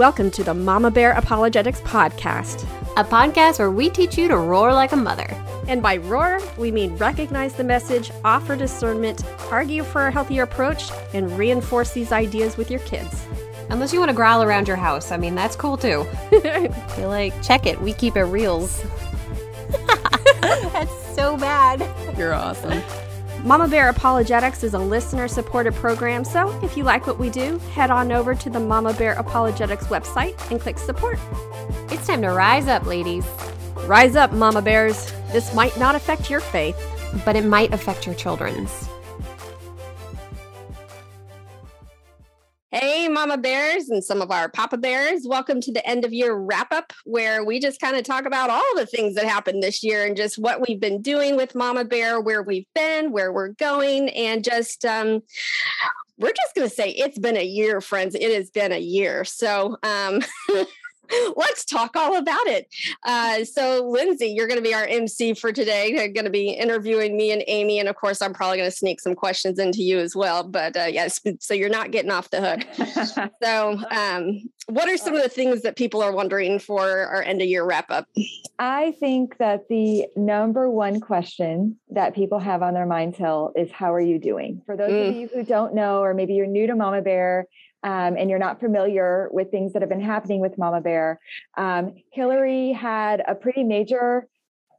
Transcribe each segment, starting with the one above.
Welcome to the Mama Bear Apologetics Podcast, a podcast where we teach you to roar like a mother. And by roar, we mean recognize the message, offer discernment, argue for a healthier approach, and reinforce these ideas with your kids. Unless you want to growl around your house. I mean, that's cool too. You're like, check it. We keep it reals. that's so bad. You're awesome. Mama Bear Apologetics is a listener supported program, so if you like what we do, head on over to the Mama Bear Apologetics website and click support. It's time to rise up, ladies. Rise up, Mama Bears. This might not affect your faith, but it might affect your children's. Hey, Mama Bears and some of our Papa Bears. Welcome to the end of year wrap up, where we just kind of talk about all the things that happened this year and just what we've been doing with Mama Bear, where we've been, where we're going, and just um, we're just going to say it's been a year, friends. It has been a year. So, um, let's talk all about it. Uh, so, Lindsay, you're going to be our MC for today. You're going to be interviewing me and Amy. And of course, I'm probably going to sneak some questions into you as well. But uh, yes, so you're not getting off the hook. so, um, what are some of the things that people are wondering for our end of year wrap up? I think that the number one question that people have on their mind till is how are you doing? For those mm. of you who don't know, or maybe you're new to Mama Bear, um, and you're not familiar with things that have been happening with Mama Bear, um, Hillary had a pretty major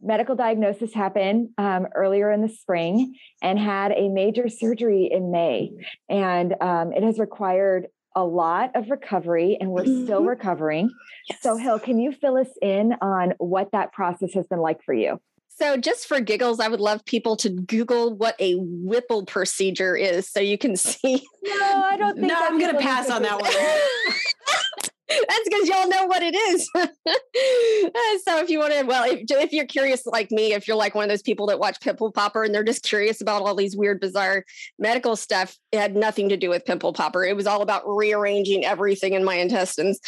medical diagnosis happen um, earlier in the spring and had a major surgery in May. And um, it has required a lot of recovery, and we're mm-hmm. still recovering. Yes. So, Hill, can you fill us in on what that process has been like for you? So, just for giggles, I would love people to Google what a Whipple procedure is so you can see. No, I don't think. No, I'm going to pass on that one. That's because y'all know what it is. so if you want to, well, if, if, you're curious like me, if you're like one of those people that watch Pimple Popper and they're just curious about all these weird, bizarre medical stuff, it had nothing to do with Pimple Popper. It was all about rearranging everything in my intestines.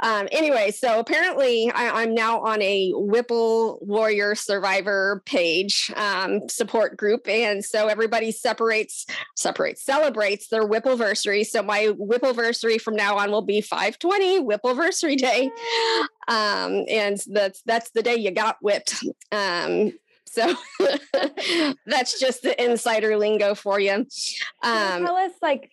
Um, anyway, so apparently I, am now on a Whipple Warrior Survivor page um, support group, and so everybody separates, separates, celebrates their Whippleversary. So my Whippleversary from now on will be 520 Whippleversary Day, um, and that's that's the day you got whipped. Um, so that's just the insider lingo for you. Um, tell us, like,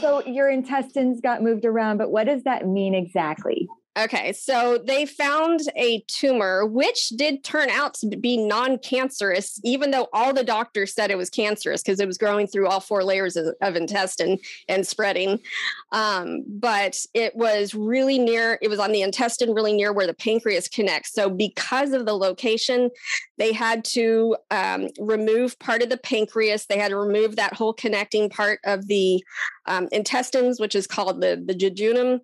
so your intestines got moved around, but what does that mean exactly? Okay, so they found a tumor which did turn out to be non cancerous, even though all the doctors said it was cancerous because it was growing through all four layers of, of intestine and spreading. Um, but it was really near, it was on the intestine, really near where the pancreas connects. So, because of the location, they had to um, remove part of the pancreas, they had to remove that whole connecting part of the um, intestines, which is called the, the jejunum.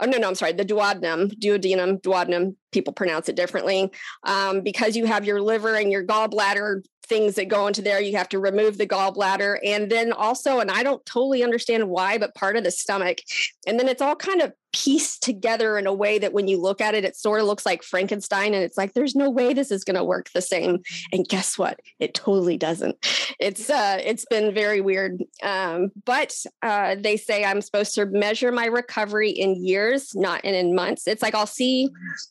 Oh no no i'm sorry the duodenum duodenum duodenum people pronounce it differently. Um, because you have your liver and your gallbladder things that go into there you have to remove the gallbladder. And then also and i don't totally understand why but part of the stomach. And then it's all kind of pieced together in a way that when you look at it it sort of looks like frankenstein and it's like there's no way this is going to work the same. And guess what? It totally doesn't. It's uh it's been very weird. Um, but uh, they say i'm supposed to measure my recovery in years not in, in months. It's like i'll see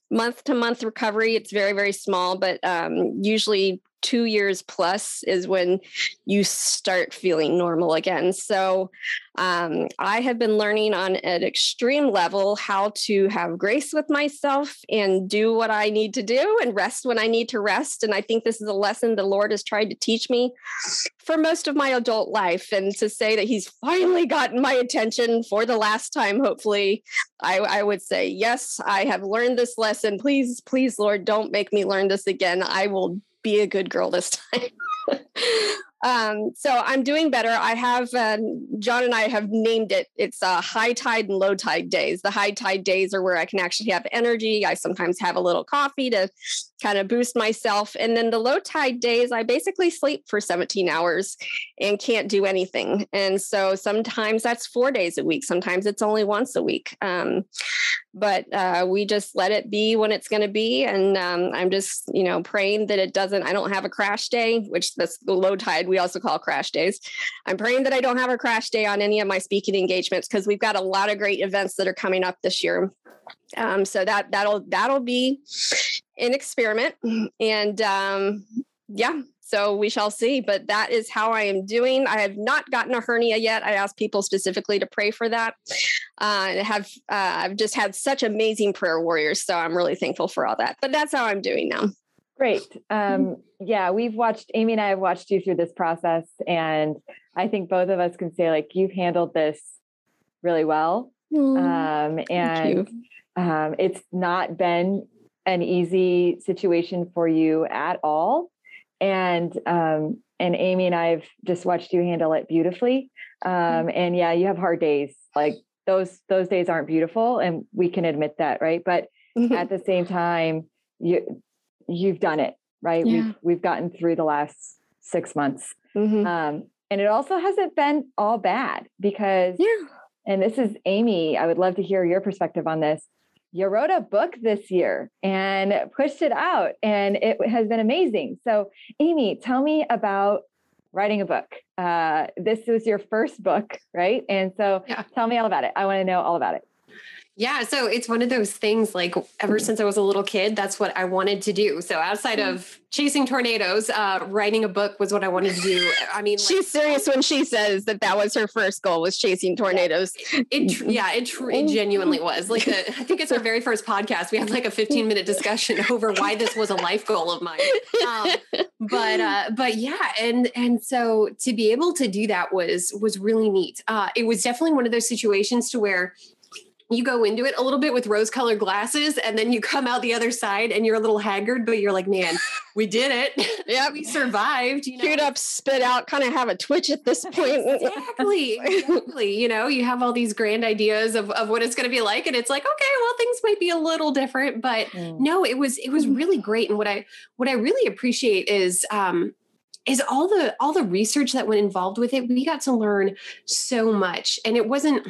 month to month recovery. It's very very small but um, usually two years plus is when you start feeling normal again. So um, I have been learning on an extreme level how to have grace with myself and do what I need to do and rest when I need to rest. And I think this is a lesson the Lord has tried to teach me for most of my adult life. And to say that He's finally gotten my attention for the last time, hopefully, I, I would say, yes, I have learned this lesson. Please, please, Lord, don't make me learn this again. I will be a good girl this time. Um, so I'm doing better. I have uh, John and I have named it. It's uh, high tide and low tide days. The high tide days are where I can actually have energy. I sometimes have a little coffee to kind of boost myself. And then the low tide days, I basically sleep for 17 hours and can't do anything. And so sometimes that's four days a week. Sometimes it's only once a week. Um, but uh, we just let it be when it's going to be. And um, I'm just, you know, praying that it doesn't, I don't have a crash day, which that's the low tide we also call crash days. I'm praying that I don't have a crash day on any of my speaking engagements because we've got a lot of great events that are coming up this year. Um, so that that'll that'll be an experiment, and um, yeah, so we shall see. But that is how I am doing. I have not gotten a hernia yet. I asked people specifically to pray for that. Uh, and have uh, I've just had such amazing prayer warriors, so I'm really thankful for all that. But that's how I'm doing now. Great. Um, yeah, we've watched Amy and I have watched you through this process, and I think both of us can say like you've handled this really well. Um, and um, it's not been an easy situation for you at all and um, and Amy and I've just watched you handle it beautifully. Um, and yeah, you have hard days. Like those those days aren't beautiful, and we can admit that, right? But at the same time, you you've done it, right? Yeah. We've we've gotten through the last six months, mm-hmm. um, and it also hasn't been all bad because. Yeah. And this is Amy. I would love to hear your perspective on this you wrote a book this year and pushed it out, and it has been amazing. So, Amy, tell me about writing a book. Uh, this was your first book, right? And so, yeah. tell me all about it. I want to know all about it. Yeah, so it's one of those things like ever since I was a little kid, that's what I wanted to do. So outside mm. of chasing tornadoes, uh, writing a book was what I wanted to do. I mean, she's like, serious when she says that that was her first goal was chasing tornadoes. It, it yeah, it, it genuinely was. Like, I think it's our very first podcast. We had like a 15 minute discussion over why this was a life goal of mine. Um, but uh, but yeah, and and so to be able to do that was was really neat. Uh, it was definitely one of those situations to where you go into it a little bit with rose colored glasses and then you come out the other side and you're a little haggard, but you're like, man, we did it. Yeah. we survived. You know? Shoot up, spit out, kind of have a twitch at this point. exactly. Exactly. you know, you have all these grand ideas of, of what it's going to be like. And it's like, okay, well, things might be a little different, but mm. no, it was, it was really great. And what I, what I really appreciate is, um, is all the all the research that went involved with it we got to learn so much and it wasn't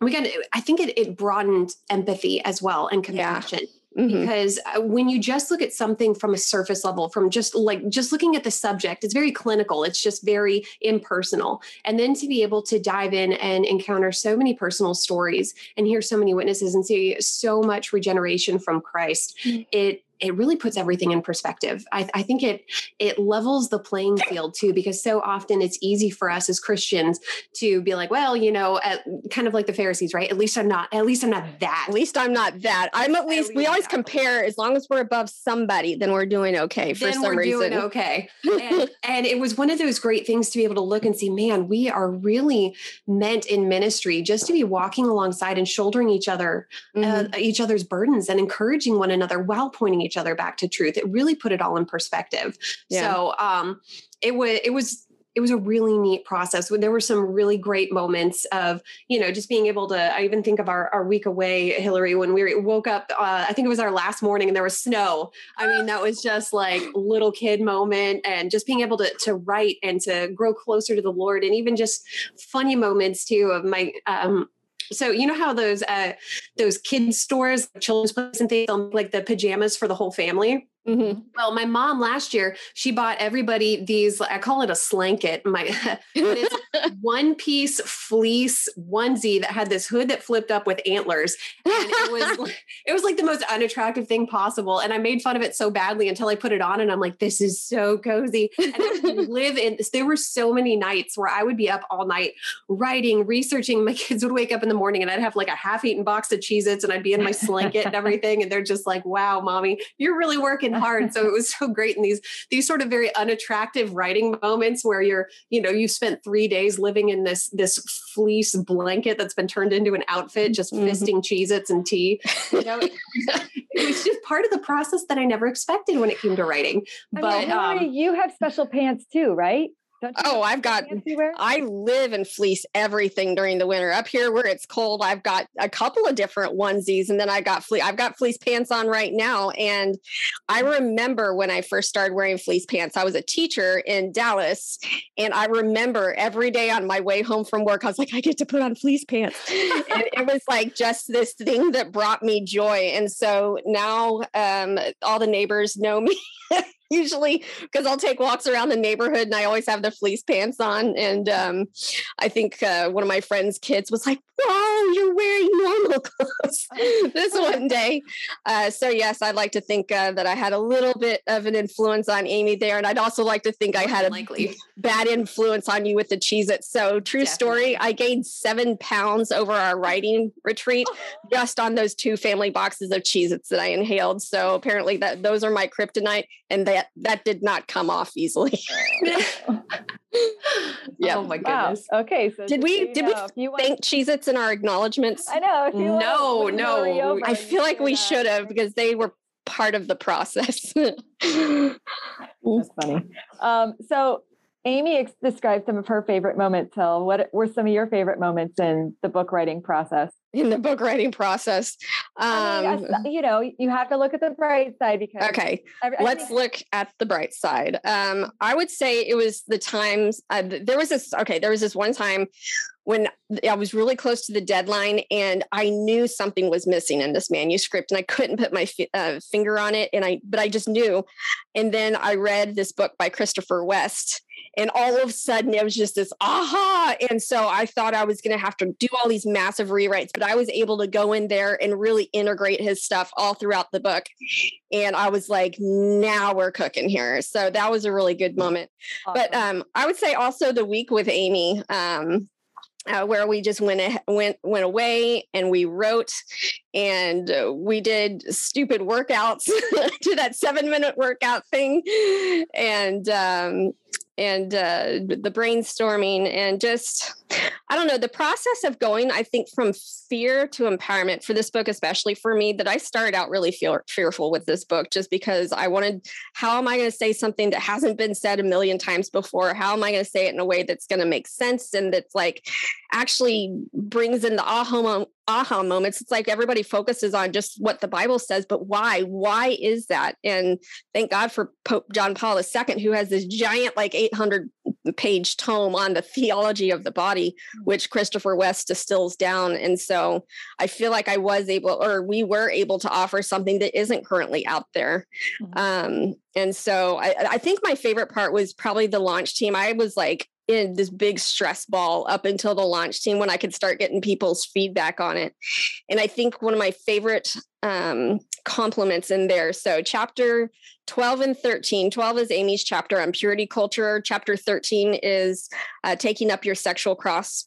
we got i think it, it broadened empathy as well and compassion yeah. Mm-hmm. because uh, when you just look at something from a surface level from just like just looking at the subject it's very clinical it's just very impersonal and then to be able to dive in and encounter so many personal stories and hear so many witnesses and see so much regeneration from christ mm-hmm. it it really puts everything in perspective. I, I, think it it levels the playing field too, because so often it's easy for us as Christians to be like, well, you know, at, kind of like the Pharisees, right? At least I'm not. At least I'm not that. At least I'm not that. I'm at least. At least we always compare. As long as we're above somebody, then we're doing okay for then some we're reason. Doing okay. and, and it was one of those great things to be able to look and see, man, we are really meant in ministry just to be walking alongside and shouldering each other, uh, mm-hmm. uh, each other's burdens, and encouraging one another while pointing each other back to truth. It really put it all in perspective. Yeah. So um, it was it was it was a really neat process. There were some really great moments of, you know, just being able to, I even think of our, our week away, Hillary, when we woke up, uh, I think it was our last morning and there was snow. I mean, that was just like little kid moment and just being able to, to write and to grow closer to the Lord and even just funny moments too of my, um, so you know how those uh those kids stores, children's place and things, like the pajamas for the whole family. Mm-hmm. Well, my mom last year, she bought everybody these, I call it a slanket. My it's one piece fleece onesie that had this hood that flipped up with antlers. And it was it was like the most unattractive thing possible. And I made fun of it so badly until I put it on and I'm like, this is so cozy. And I live in there were so many nights where I would be up all night writing, researching. My kids would wake up in the morning and I'd have like a half-eaten box of Cheez-Its and I'd be in my slanket and everything. And they're just like, wow, mommy, you're really working hard. So it was so great in these these sort of very unattractive writing moments where you're, you know, you spent three days living in this this fleece blanket that's been turned into an outfit, just mm-hmm. fisting Cheez-Its and tea. You know, it, it, was just part of the process that I never expected when it came to writing. But I mean, um, you have special pants too, right? Oh, I've got, I live and fleece everything during the winter. Up here where it's cold, I've got a couple of different onesies and then I got fleece, I've got fleece pants on right now. And I remember when I first started wearing fleece pants, I was a teacher in Dallas. And I remember every day on my way home from work, I was like, I get to put on fleece pants. and it was like just this thing that brought me joy. And so now um, all the neighbors know me usually because I'll take walks around the neighborhood and I always have the fleece pants on. And um, I think uh, one of my friend's kids was like, "Whoa, you're wearing normal clothes. This one day." Uh, so yes, I'd like to think uh, that I had a little bit of an influence on Amy there, and I'd also like to think I had a likely. bad influence on you with the cheese. It so true story. I gained seven pounds over our writing retreat just on those two family boxes of cheez its that i inhaled. So apparently that those are my kryptonite and that that did not come off easily. Yeah. Oh my goodness. Wow. okay so did we did know, we thank cheez its in our acknowledgments? I know no no. I feel like we should have because they were part of the process. That's funny. Um, so Amy ex- described some of her favorite moments. Tell what were some of your favorite moments in the book writing process? In the book writing process, um, I mean, um, you know, you have to look at the bright side because. Okay, I, let's look at the bright side. Um, I would say it was the times uh, there was this. Okay, there was this one time when I was really close to the deadline and I knew something was missing in this manuscript and I couldn't put my fi- uh, finger on it and I but I just knew and then I read this book by Christopher West and all of a sudden it was just this aha. And so i thought i was going to have to do all these massive rewrites but i was able to go in there and really integrate his stuff all throughout the book. And i was like now we're cooking here. So that was a really good moment. Awesome. but um, i would say also the week with amy um, uh, where we just went went went away and we wrote and uh, we did stupid workouts to that seven minute workout thing. And um, and uh, the brainstorming and just i don't know the process of going i think from fear to empowerment for this book especially for me that i started out really fear, fearful with this book just because i wanted how am i going to say something that hasn't been said a million times before? How am i going to say it in a way that's going to make sense and that's like actually brings in the aha aha moments? It's like everybody focuses on just what the bible says but why? Why is that? And thank god for pope john paul ii who has this giant like 800 page tome on the theology of the body mm. which christopher west distills down and so i feel like i was able or we were able to offer something that isn't currently out there mm-hmm. um, and so I, I think my favorite part was probably the launch team i was like in this big stress ball up until the launch team when I could start getting people's feedback on it. And I think one of my favorite um, compliments in there. So, chapter 12 and 13 12 is Amy's chapter on purity culture. Chapter 13 is uh, taking up your sexual cross.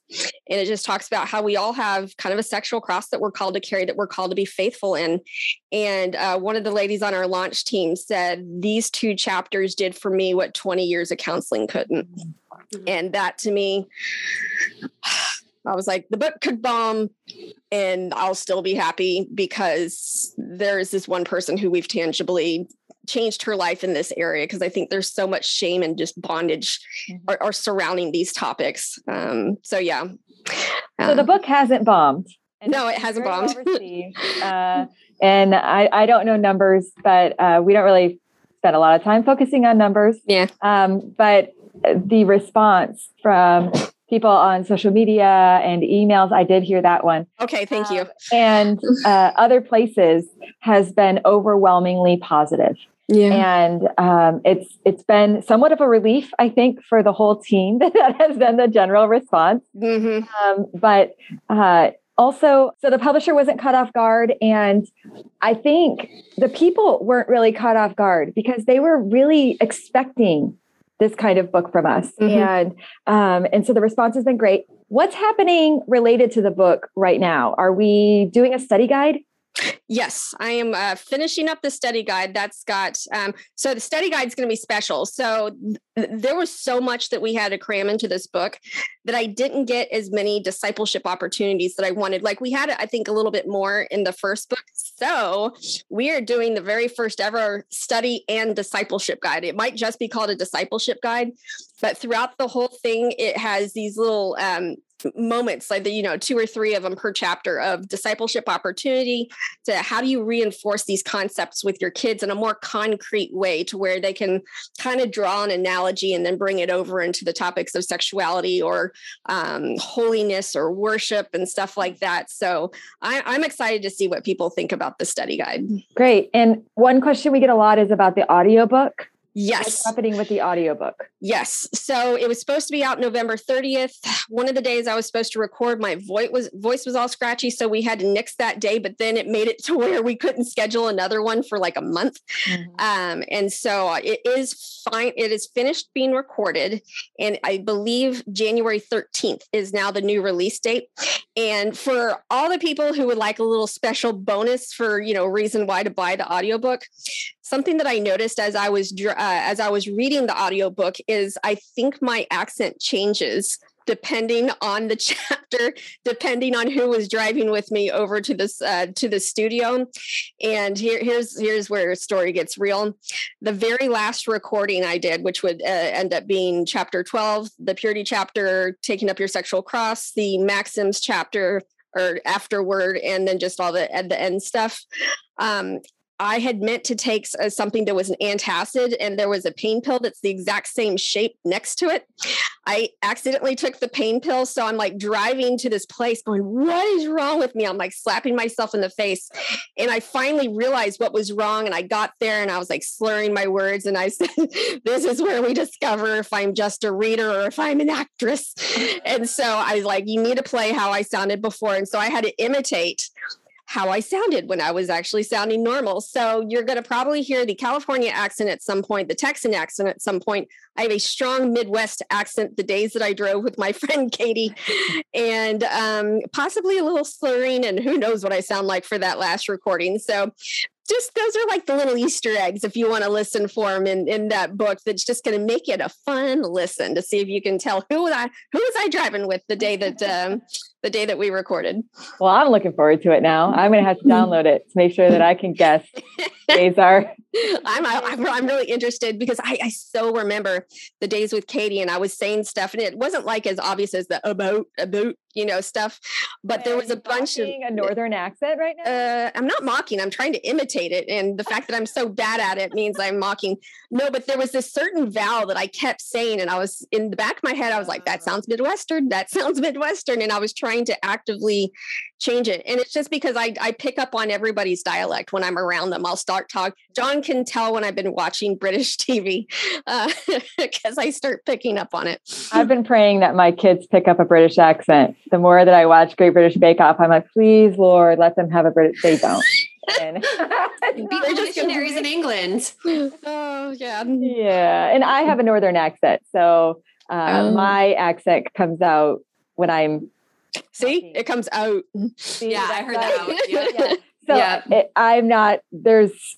And it just talks about how we all have kind of a sexual cross that we're called to carry, that we're called to be faithful in. And uh, one of the ladies on our launch team said, These two chapters did for me what 20 years of counseling couldn't. Mm-hmm. And that to me, I was like, the book could bomb and I'll still be happy because there is this one person who we've tangibly changed her life in this area because I think there's so much shame and just bondage mm-hmm. are, are, surrounding these topics. Um, so yeah. So the book hasn't bombed. No, it hasn't bombed. uh, and I, I don't know numbers, but uh, we don't really spend a lot of time focusing on numbers. Yeah. Um, but the response from people on social media and emails. I did hear that one. Okay, thank you. Um, and uh, other places has been overwhelmingly positive. Yeah. And um, it's it's been somewhat of a relief, I think, for the whole team that, that has been the general response. Mm-hmm. Um, but uh, also, so the publisher wasn't caught off guard, and I think the people weren't really caught off guard because they were really expecting this kind of book from us. Mm-hmm. And um, and so the response has been great. What's happening related to the book right now? Are we doing a study guide? Yes, I am uh, finishing up the study guide. That's got um, so the study guide is going to be special. So th- there was so much that we had to cram into this book that I didn't get as many discipleship opportunities that I wanted. Like we had, I think, a little bit more in the first book. So we are doing the very first ever study and discipleship guide. It might just be called a discipleship guide, but throughout the whole thing, it has these little um, moments like the you know two or three of them per chapter of discipleship opportunity to how do you reinforce these concepts with your kids in a more concrete way to where they can kind of draw an analogy and then bring it over into the topics of sexuality or um, holiness or worship and stuff like that. So I, i'm excited to see what people think about the study guide. Great. And one question we get a lot is about the audiobook Yes. What's happening with the audiobook? Yes. So it was supposed to be out November 30th. One of the days I was supposed to record, my voice was voice was all scratchy, so we had to nix that day. But then it made it to where we couldn't schedule another one for like a month. Mm-hmm. Um, and so it is fine. It is finished being recorded, and I believe January 13th is now the new release date. And for all the people who would like a little special bonus for you know reason why to buy the audiobook, something that I noticed as I was uh, as I was reading the audiobook is I think my accent changes depending on the chapter depending on who was driving with me over to this uh, to the studio. And here, here's here's where story gets real. The very last recording i did which would uh, end up being chapter 12 the purity chapter taking up your sexual cross the maxims chapter or afterward and then just all the at the end stuff um, I had meant to take uh, something that was an antacid, and there was a pain pill that's the exact same shape next to it. I accidentally took the pain pill. So I'm like driving to this place going, What is wrong with me? I'm like slapping myself in the face. And I finally realized what was wrong. And I got there and I was like slurring my words. And I said, This is where we discover if I'm just a reader or if I'm an actress. And so I was like, You need to play how I sounded before. And so I had to imitate how I sounded when I was actually sounding normal. So you're going to probably hear the California accent at some point, the Texan accent at some point. I have a strong Midwest accent the days that I drove with my friend Katie, and um, possibly a little slurring, and who knows what I sound like for that last recording. So just those are like the little Easter eggs if you want to listen for them in, in that book. That's just going to make it a fun listen to see if you can tell who I who was I driving with the day that um, the day that we recorded. Well, I'm looking forward to it now. I'm going to have to download it to make sure that I can guess days are. I'm, I'm, I'm really interested because I, I so remember the days with Katie and I was saying stuff and it wasn't like as obvious as the about about you know stuff, but there was a bunch of a northern accent right now. Uh, I'm not mocking. I'm trying to imitate it, and the fact that I'm so bad at it means I'm mocking. No, but there was this certain vowel that I kept saying, and I was in the back of my head. I was like, "That sounds Midwestern. That sounds Midwestern," and I was trying to actively change it. And it's just because I, I pick up on everybody's dialect when I'm around them. I'll start talk. John can tell when I've been watching British TV because uh, I start picking up on it. I've been praying that my kids pick up a British accent. The more that I watch Great British Bake Off, I'm like, please, Lord, let them have a British. They don't. And they're just missionaries in England. Oh yeah, yeah. And I have a northern accent, so uh, um, my accent comes out when I'm See, it comes out. See, yeah, I heard that. Yeah. yeah. So yeah. It, I'm not. There's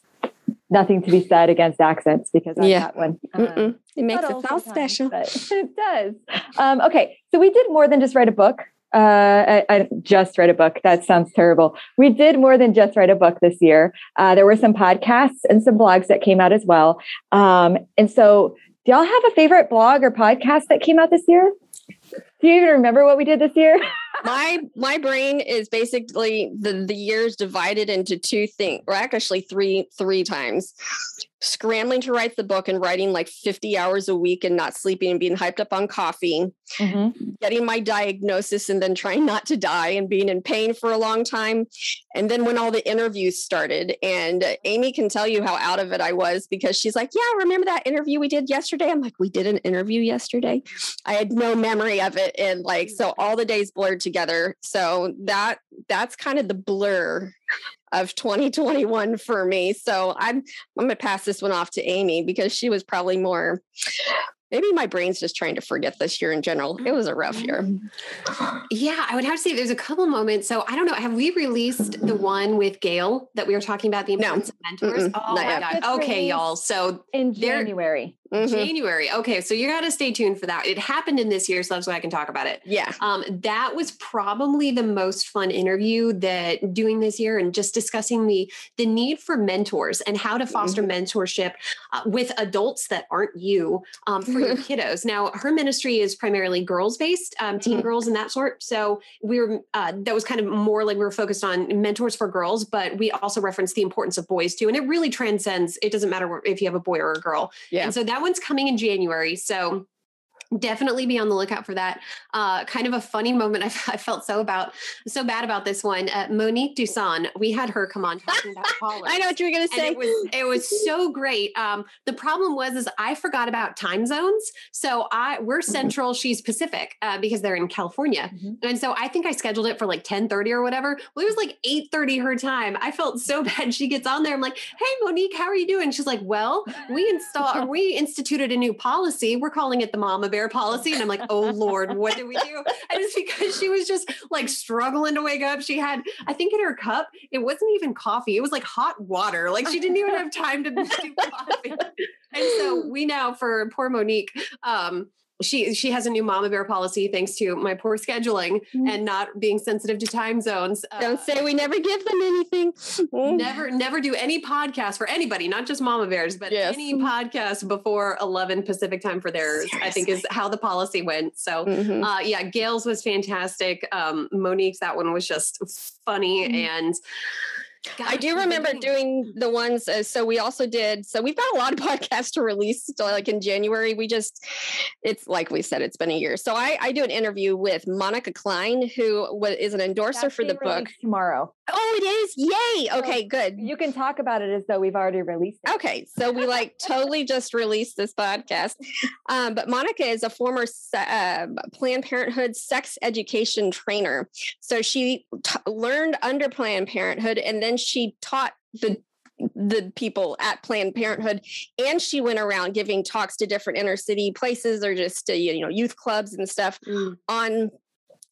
nothing to be said against accents because I'm yeah. one. Um, it makes it sound special. It does. Um, okay, so we did more than just write a book. Uh, I, I, just read a book. That sounds terrible. We did more than just write a book this year. Uh, there were some podcasts and some blogs that came out as well. Um, and so, do y'all have a favorite blog or podcast that came out this year? Do you even remember what we did this year? my my brain is basically the the years divided into two things, or actually three three times scrambling to write the book and writing like 50 hours a week and not sleeping and being hyped up on coffee, mm-hmm. getting my diagnosis and then trying not to die and being in pain for a long time. And then when all the interviews started, and Amy can tell you how out of it I was because she's like, Yeah, remember that interview we did yesterday? I'm like, We did an interview yesterday. I had no memory of it. And like, so all the days blurred together. So that that's kind of the blur of 2021 for me. So I'm I'm gonna pass this one off to Amy because she was probably more maybe my brain's just trying to forget this year in general. It was a rough year. Yeah, I would have to say there's a couple moments. So I don't know. Have we released the one with Gail that we were talking about the importance no. of mentors? Mm-mm, oh my yet. god. Okay, y'all. So in January. Mm-hmm. January. Okay, so you got to stay tuned for that. It happened in this year, so that's why I can talk about it. Yeah. Um, that was probably the most fun interview that doing this year, and just discussing the the need for mentors and how to foster mm-hmm. mentorship uh, with adults that aren't you um, for your kiddos. Now, her ministry is primarily girls based, um, teen mm-hmm. girls and that sort. So we were uh, that was kind of more like we were focused on mentors for girls, but we also referenced the importance of boys too, and it really transcends. It doesn't matter if you have a boy or a girl. Yeah. And so that one's coming in January. So definitely be on the lookout for that. Uh, kind of a funny moment. I, I, felt so about so bad about this one. Uh, Monique Duson, we had her come on talking about college. I know what you were going to say. It was it was so great. Um, the problem was is I forgot about time zones. So I we're mm-hmm. central, she's Pacific uh, because they're in California, mm-hmm. and so I think I scheduled it for like ten thirty or whatever. Well, it was like eight thirty her time. I felt so bad. She gets on there. I'm like, Hey, Monique, how are you doing? She's like, Well, we install we instituted a new policy. We're calling it the Mama Bear policy. And I'm like, oh Lord, what did we do? And it's because she was just like struggling to wake up. She had, I think in her cup, it wasn't even coffee. It was like hot water. Like she didn't even have time to do coffee. And so we now for poor Monique, um, she she has a new mama bear policy thanks to my poor scheduling mm-hmm. and not being sensitive to time zones. Don't uh, say we never give them anything. never never do any podcast for anybody, not just mama bears, but yes. any podcast before 11 Pacific time for theirs. Seriously. I think is how the policy went. So mm-hmm. uh, yeah, Gail's was fantastic. Um, Monique's that one was just funny mm-hmm. and Gosh, I do remember doing the ones. Uh, so we also did. So we've got a lot of podcasts to release. So like in January, we just, it's like we said, it's been a year. So I, I do an interview with Monica Cline, who is an endorser That's for the book tomorrow. Oh, it is! Yay! Okay, good. You can talk about it as though we've already released it. Okay, so we like totally just released this podcast. Um, but Monica is a former uh, Planned Parenthood sex education trainer. So she t- learned under Planned Parenthood, and then she taught the the people at Planned Parenthood, and she went around giving talks to different inner city places or just to, you know youth clubs and stuff mm. on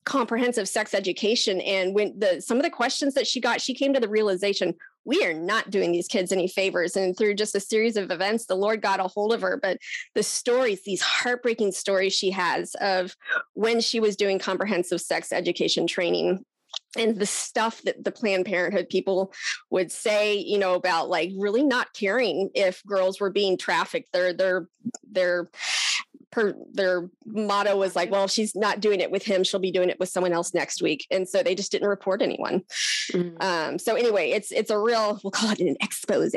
comprehensive sex education. And when the some of the questions that she got she came to the realization we are not doing these kids any favors. And through just a series of events the lord got a hold of her. But the stories these heartbreaking stories she has of when she was doing comprehensive sex education training and the stuff that the planned parenthood people would say you know about like really not caring if girls were being trafficked they're they're they're per their motto was like, well, she's not doing it with him, she'll be doing it with someone else next week. And so they just didn't report anyone. Mm-hmm. Um, so anyway, it's it's a real, we'll call it an expose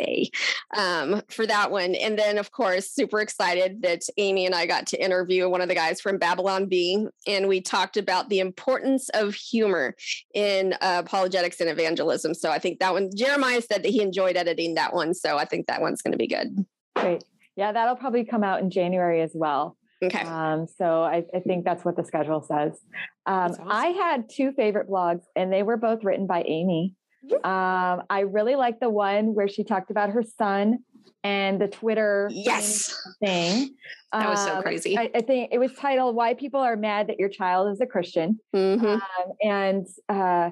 um, for that one. And then of course, super excited that Amy and I got to interview one of the guys from Babylon Bee, and we talked about the importance of humor in uh, apologetics and evangelism. So I think that one, Jeremiah said that he enjoyed editing that one. So I think that one's going to be good. Great. Yeah, that'll probably come out in January as well. Okay. Um, so I, I, think that's what the schedule says. Um, awesome. I had two favorite blogs, and they were both written by Amy. Mm-hmm. Um, I really like the one where she talked about her son and the Twitter yes thing. That was so um, crazy. I, I, think it was titled "Why People Are Mad That Your Child Is a Christian," mm-hmm. Um, and uh,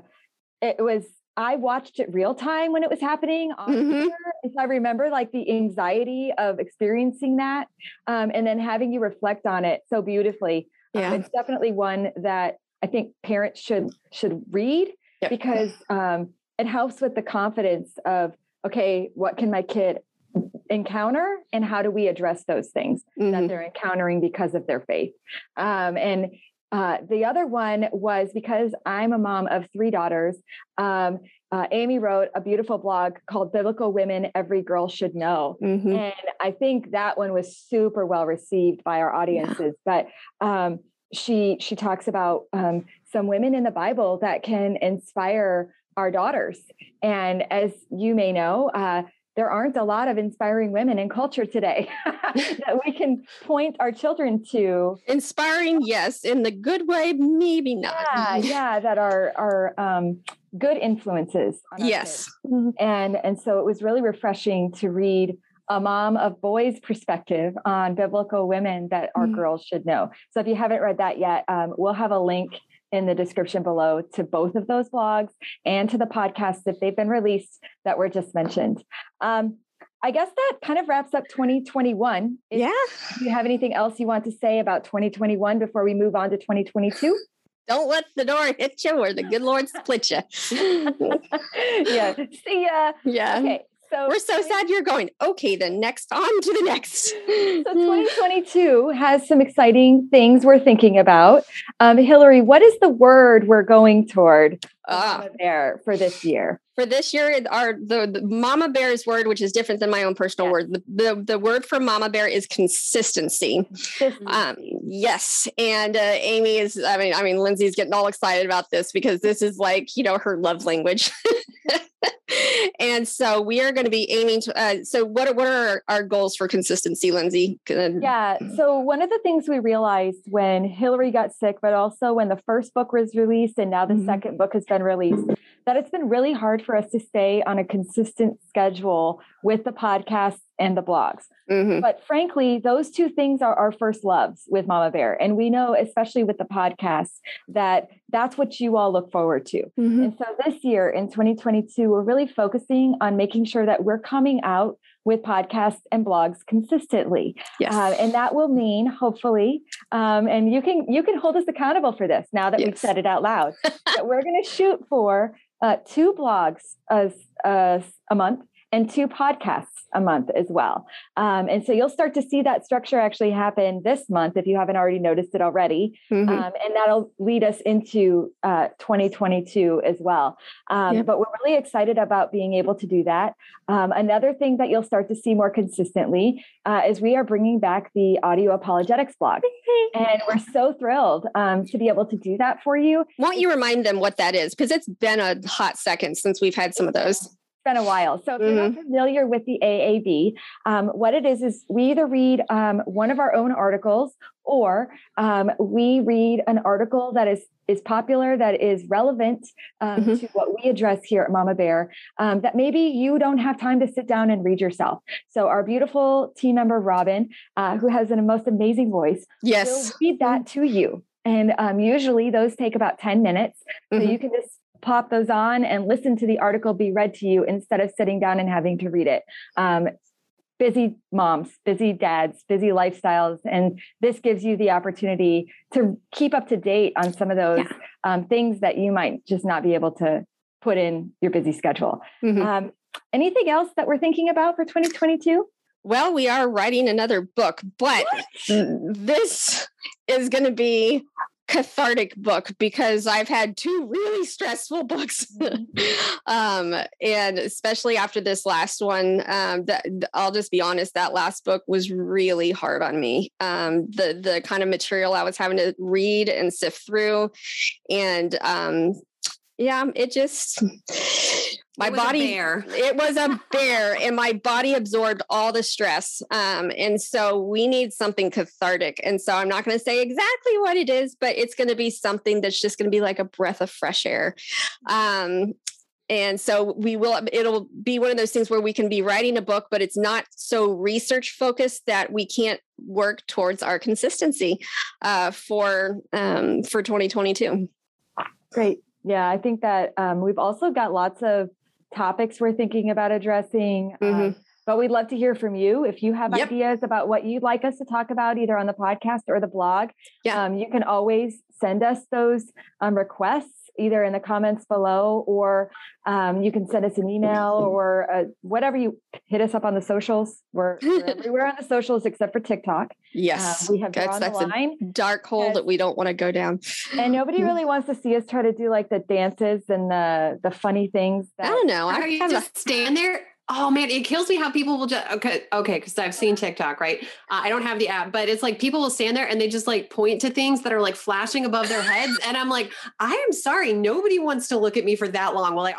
it was I watched it real time when it was happening on mm-hmm. Twitter. And so I remember like the anxiety of experiencing that um, and then having you reflect on it so beautifully. Um, yeah. Um, it's definitely one that I think parents should should read yep. because um, it helps with the confidence of okay, what can my kid encounter and how do we address those things mm-hmm. that they're encountering because of their faith um, and uh, the other one was because I'm a mom of three daughters. Um, uh, Amy wrote a beautiful blog called Biblical Women Every Girl Should Know. Mm-hmm. And I think that one was super well received by our audiences. Yeah. But um, she she talks about um, some women in the Bible that can inspire our daughters. And as you may know, uh, there aren't a lot of inspiring women in culture today that we can point our children to. Inspiring, yes, in the good way, maybe not. Yeah, yeah, that are are um, good influences. yes, mm-hmm. and and so it was really refreshing to read a mom of boys perspective on biblical women that our mm-hmm. girls should know. So if you haven't read that yet, um, we'll have a link in the description below to both of those blogs and to the podcasts if they've been released that were just mentioned. Um, I guess that kind of wraps up 2021. yeah. Do you have anything else you want to say about 2021 before we move on to 2022? Don't let the door hit you or the good Lord split you. yeah. See ya. Yeah. Okay. So we're so sad you're going. Okay, then next on to the next. so 2022 has some exciting things we're thinking about. Um, Hillary, what is the word we're going toward ah. there for this year? for this year our the, the, mama bear's word which is different than my own personal yeah. word the, the, the word for mama bear is consistency, consistency. Um, yes and uh, amy is i mean i mean lindsay's getting all excited about this because this is like you know her love language and so we are going to be aiming to uh, so what are, what are our, our goals for consistency lindsay yeah so one of the things we realized when hillary got sick but also when the first book was released and now the mm-hmm. second book has been released that it's been really hard for us to stay on a consistent schedule with the podcasts and the blogs. Mm-hmm. But frankly, those two things are our first loves with Mama Bear. And we know, especially with the podcasts, that that's what you all look forward to. Mm-hmm. And so this year in 2022, we're really focusing on making sure that we're coming out with podcasts and blogs consistently. Yes. Uh, and that will mean hopefully, um, and you can you can hold us accountable for this now that yes. we've said it out loud. that we're going to shoot for uh, two blogs as, as a month and two podcasts a month as well. Um, and so you'll start to see that structure actually happen this month if you haven't already noticed it already. Mm-hmm. Um, and that'll lead us into uh, 2022 as well. Um, yep. But we're really excited about being able to do that. Um, another thing that you'll start to see more consistently uh, is we are bringing back the audio apologetics blog. and we're so thrilled um, to be able to do that for you. Won't you remind them what that is? Because it's been a hot second since we've had some of those been a while. So if mm-hmm. you're not mm-hmm. familiar with the AAB, um, what it is is we either read um, one of our own articles or um, we read an article that is is popular, that is relevant um, mm-hmm. to what we address here at Mama Bear, um, that maybe you don't have time to sit down and read yourself. So our beautiful team member Robin, uh, who has an most amazing voice, yes, will read that to you. And um, usually those take about 10 minutes. So mm-hmm. you can just pop those on and listen to the article be read to you instead of sitting down and having to read it. Um, busy moms, busy dads, busy lifestyles. And this gives you the opportunity to keep up to date on some of those yeah. um, things that you might just not be able to put in your busy schedule. Mm-hmm. Um, anything else that we're thinking about for 2022? Well, we are writing another book, but this is going to be cathartic book because I've had two really stressful books. Um, and especially after this last one, um, that I'll just be honest, that last book was really hard on me. Um, the the kind of material I was having to read and sift through. And um, yeah, it just my it body it was a bear and my body absorbed all the stress um, and so we need something cathartic and so i'm not going to say exactly what it is but it's going to be something that's just going to be like a breath of fresh air. Um, and so we will it'll be one of those things where we can be writing a book but it's not so research focused that we can't work towards our consistency uh, for um, for 2022 great. Yeah, I think that um, we've also got lots of topics we're thinking about addressing. Um, mm-hmm. But we'd love to hear from you. If you have yep. ideas about what you'd like us to talk about, either on the podcast or the blog, yeah. Um, you can always send us those um, requests either in the comments below or um, you can send us an email or uh, whatever you hit us up on the socials. We're, we're everywhere on the socials except for TikTok. Yes. Uh, we have that's, that's line. a dark hole that we don't want to go down. And nobody really wants to see us try to do like the dances and the the funny things. That, I don't know. I you just stand there Oh man, it kills me how people will just okay, okay, because I've seen TikTok, right? Uh, I don't have the app, but it's like people will stand there and they just like point to things that are like flashing above their heads, and I'm like, I am sorry, nobody wants to look at me for that long while I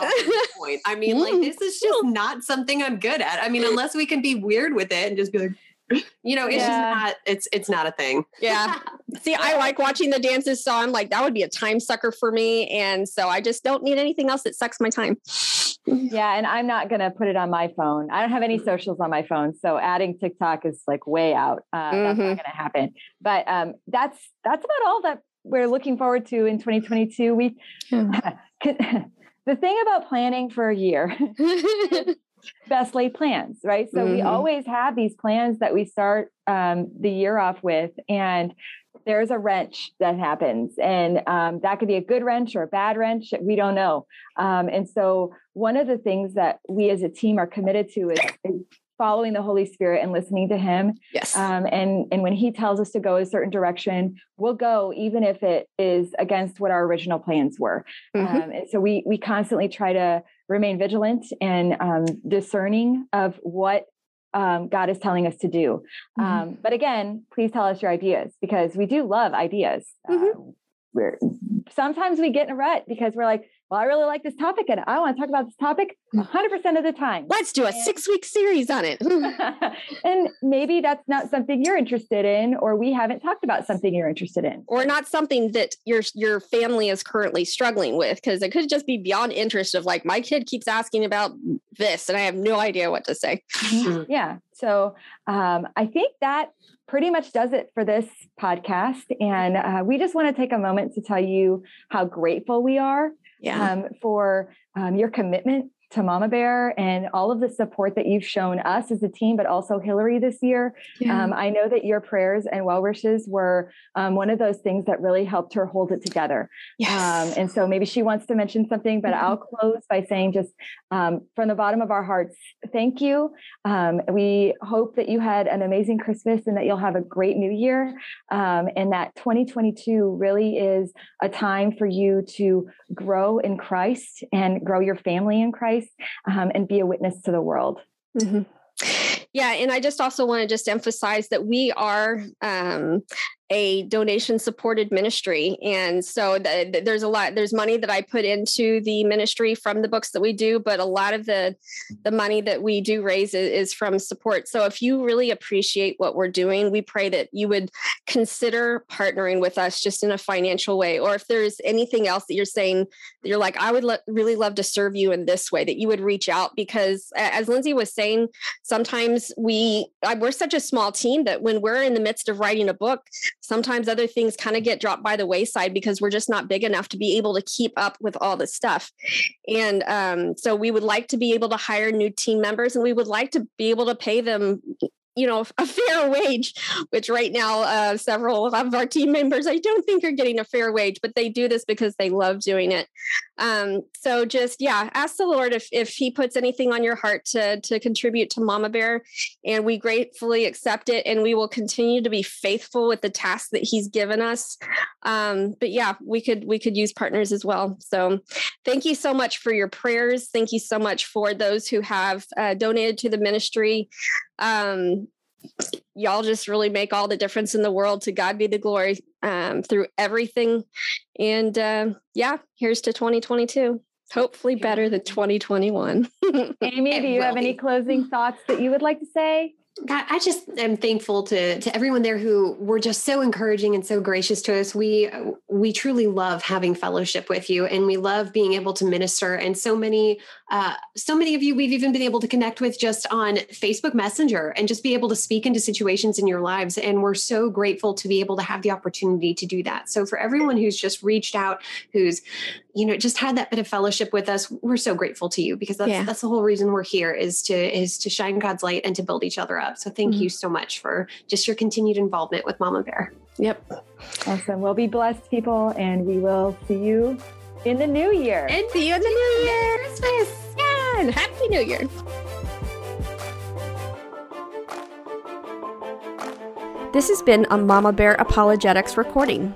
point. I mean, like this is just not something I'm good at. I mean, unless we can be weird with it and just be like, you know, it's yeah. just not it's it's not a thing. Yeah. See, I like watching the dances, so I'm like, that would be a time sucker for me. And so I just don't need anything else that sucks my time. yeah, and I'm not gonna put it on my phone. I don't have any socials on my phone, so adding TikTok is like way out. Uh, mm-hmm. That's not mm-hmm. gonna happen. But um, that's that's about all that we're looking forward to in 2022. We the thing about planning for a year best laid plans, right? So mm-hmm. we always have these plans that we start um, the year off with, and there's a wrench that happens, and um, that could be a good wrench or a bad wrench. We don't know. Um, and so, one of the things that we as a team are committed to is, is following the Holy Spirit and listening to Him. Yes. Um, and and when He tells us to go a certain direction, we'll go, even if it is against what our original plans were. Mhm. Um, and so we we constantly try to remain vigilant and um, discerning of what um, God is telling us to do. Mhm. Um, but again, please tell us your ideas because we do love ideas. Mhm. Uh, we're sometimes we get in a rut because we're like, well, I really like this topic and I want to talk about this topic 100% of the time. Let's do a And- six week series on it. and maybe that's not something you're interested in, or we haven't talked about something you're interested in. or not something that your your family is currently struggling with because it could just be beyond interest of like my kid keeps asking about this and I have no idea what to say. Mhm. Yeah. So um, I think that pretty much does it for this podcast. And uh, we just want to take a moment to tell you how grateful we are um, for um, your commitment to Mama Bear and all of the support that you've shown us as a team, but also Hillary this year. Um, I know that your prayers and well wishes were um, one of those things that really helped her hold it together. Um, and so maybe she wants to mention something, but I'll close by saying just um, from the bottom of our hearts, thank you. Um, we hope that you had an amazing Christmas and that you'll have a great new year. Um, and that 2022 really is a time for you to grow in Christ and grow your family in Christ um, and be a witness to the world. Mhm. Yeah, and I just also want to just emphasize that we are um, a donation supported ministry, and so the, the- there's a lot. There's money that I put into the ministry from the books that we do, but a lot of the the money that we do raise is, is from support. So if you really appreciate what we're doing, we pray that you would consider partnering with us just in a financial way, or if there's anything else that you're saying that you're like, I would lo- really love to serve you in this way, that you would reach out because, as Lindsay was saying, sometimes we uh, we're such a small team that when we're in the midst of writing a book sometimes other things kind of get dropped by the wayside because we're just not big enough to be able to keep up with all this stuff. And um, so we would like to be able to hire new team members and we would like to be able to pay them you know a fair wage which right now uh, several of our team members i don't think are getting a fair wage but they do this because they love doing it. Um, so just yeah ask the lord if, if he puts anything on your heart to to contribute to mama bear and we gratefully accept it and we will continue to be faithful with the tasks that he's given us. Um, but yeah we could we could use partners as well. So thank you so much for your prayers. Thank you so much for those who have uh, donated to the ministry um, y'all just really make all the difference in the world. To god be the glory um, through everything. And um, yeah here's to 2022 hopefully better than 2021 Amy, do you have any closing thoughts that you would like to say? God, I just am thankful to to everyone there who were just so encouraging and so gracious to us. We we truly love having fellowship with you, and we love being able to minister. And so many, uh, so many of you, we've even been able to connect with just on Facebook Messenger, and just be able to speak into situations in your lives. And we're so grateful to be able to have the opportunity to do that. So for everyone who's just reached out, who's you know just had that bit of fellowship with us, we're so grateful to you because that's Yeah. that's the whole reason we're here is to is to shine God's light and to build each other up. So thank Mhm. you so much for just your continued involvement with Mama Bear. yep Awesome. Well, be blessed, people, and we will see you in the new year. And see you in the new year christmas yeah and happy new year This has been a Mama Bear Apologetics recording.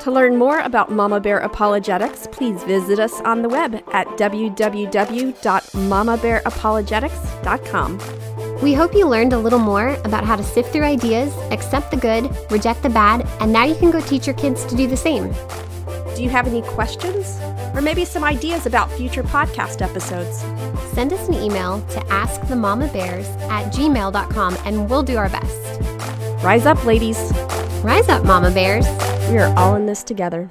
To learn more about Mama Bear Apologetics, please visit us on the web at www.mamabearapologetics.com. We hope you learned a little more about how to sift through ideas, accept the good, reject the bad, and now you can go teach your kids to do the same. Do you have any questions? Or maybe some ideas about future podcast episodes? Send us an email to askthemamabears at gmail.com and we'll do our best. Rise up, ladies. Rise up, Mama Bears! We are all in this together.